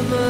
السماوات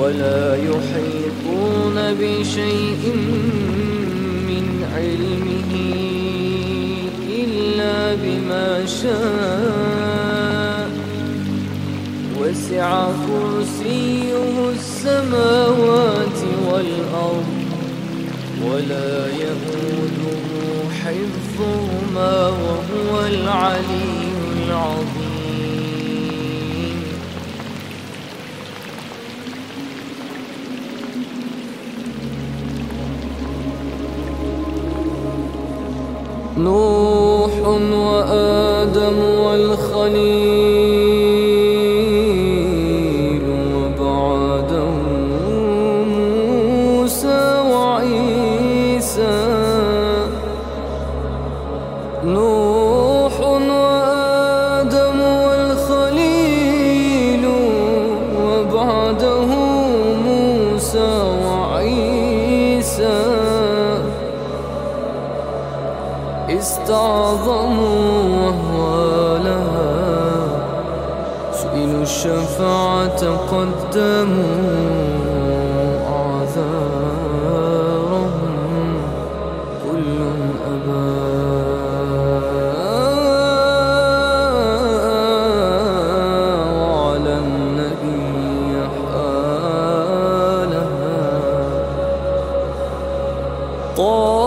ولا يحيطون بشيء من علمه إلا بما شاء. وسع كرسيه السماوات والأرض ولا يئوده حفظهما وهو العلي العظيم. والخليل وبعدهم موسى وعيسى. نوح وآدم والخليل وبعده موسى وعيسى. استعظموا الشفاعة قدموا أعذارهم كل أبى وعلى النبي حالها. طال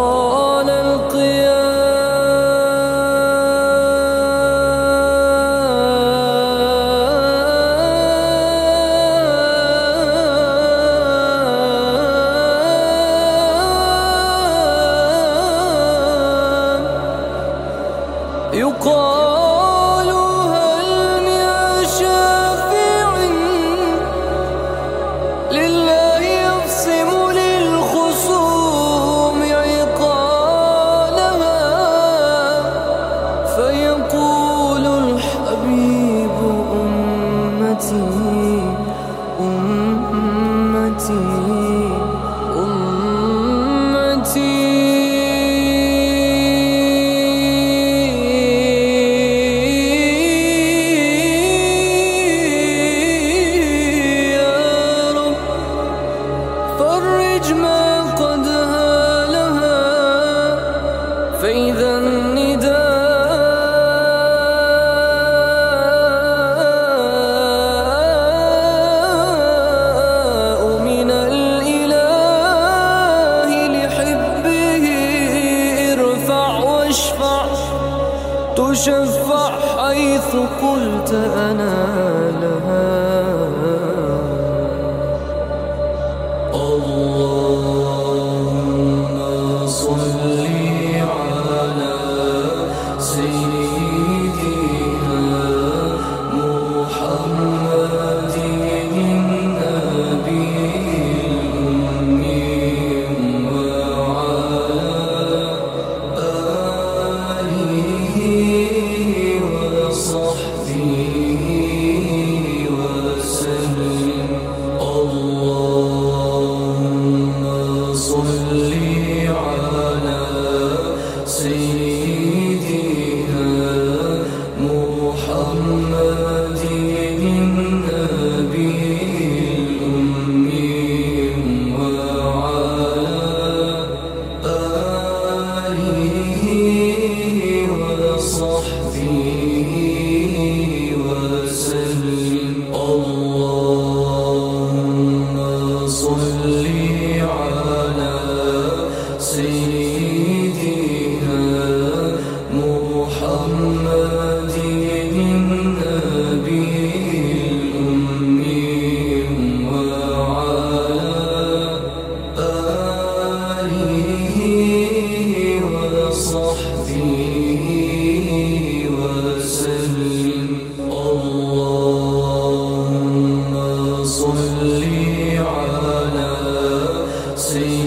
الحبيب أمتي أمتي أمتي تشفع حيث قلت أنا لها. اللهم اللهم Senhor.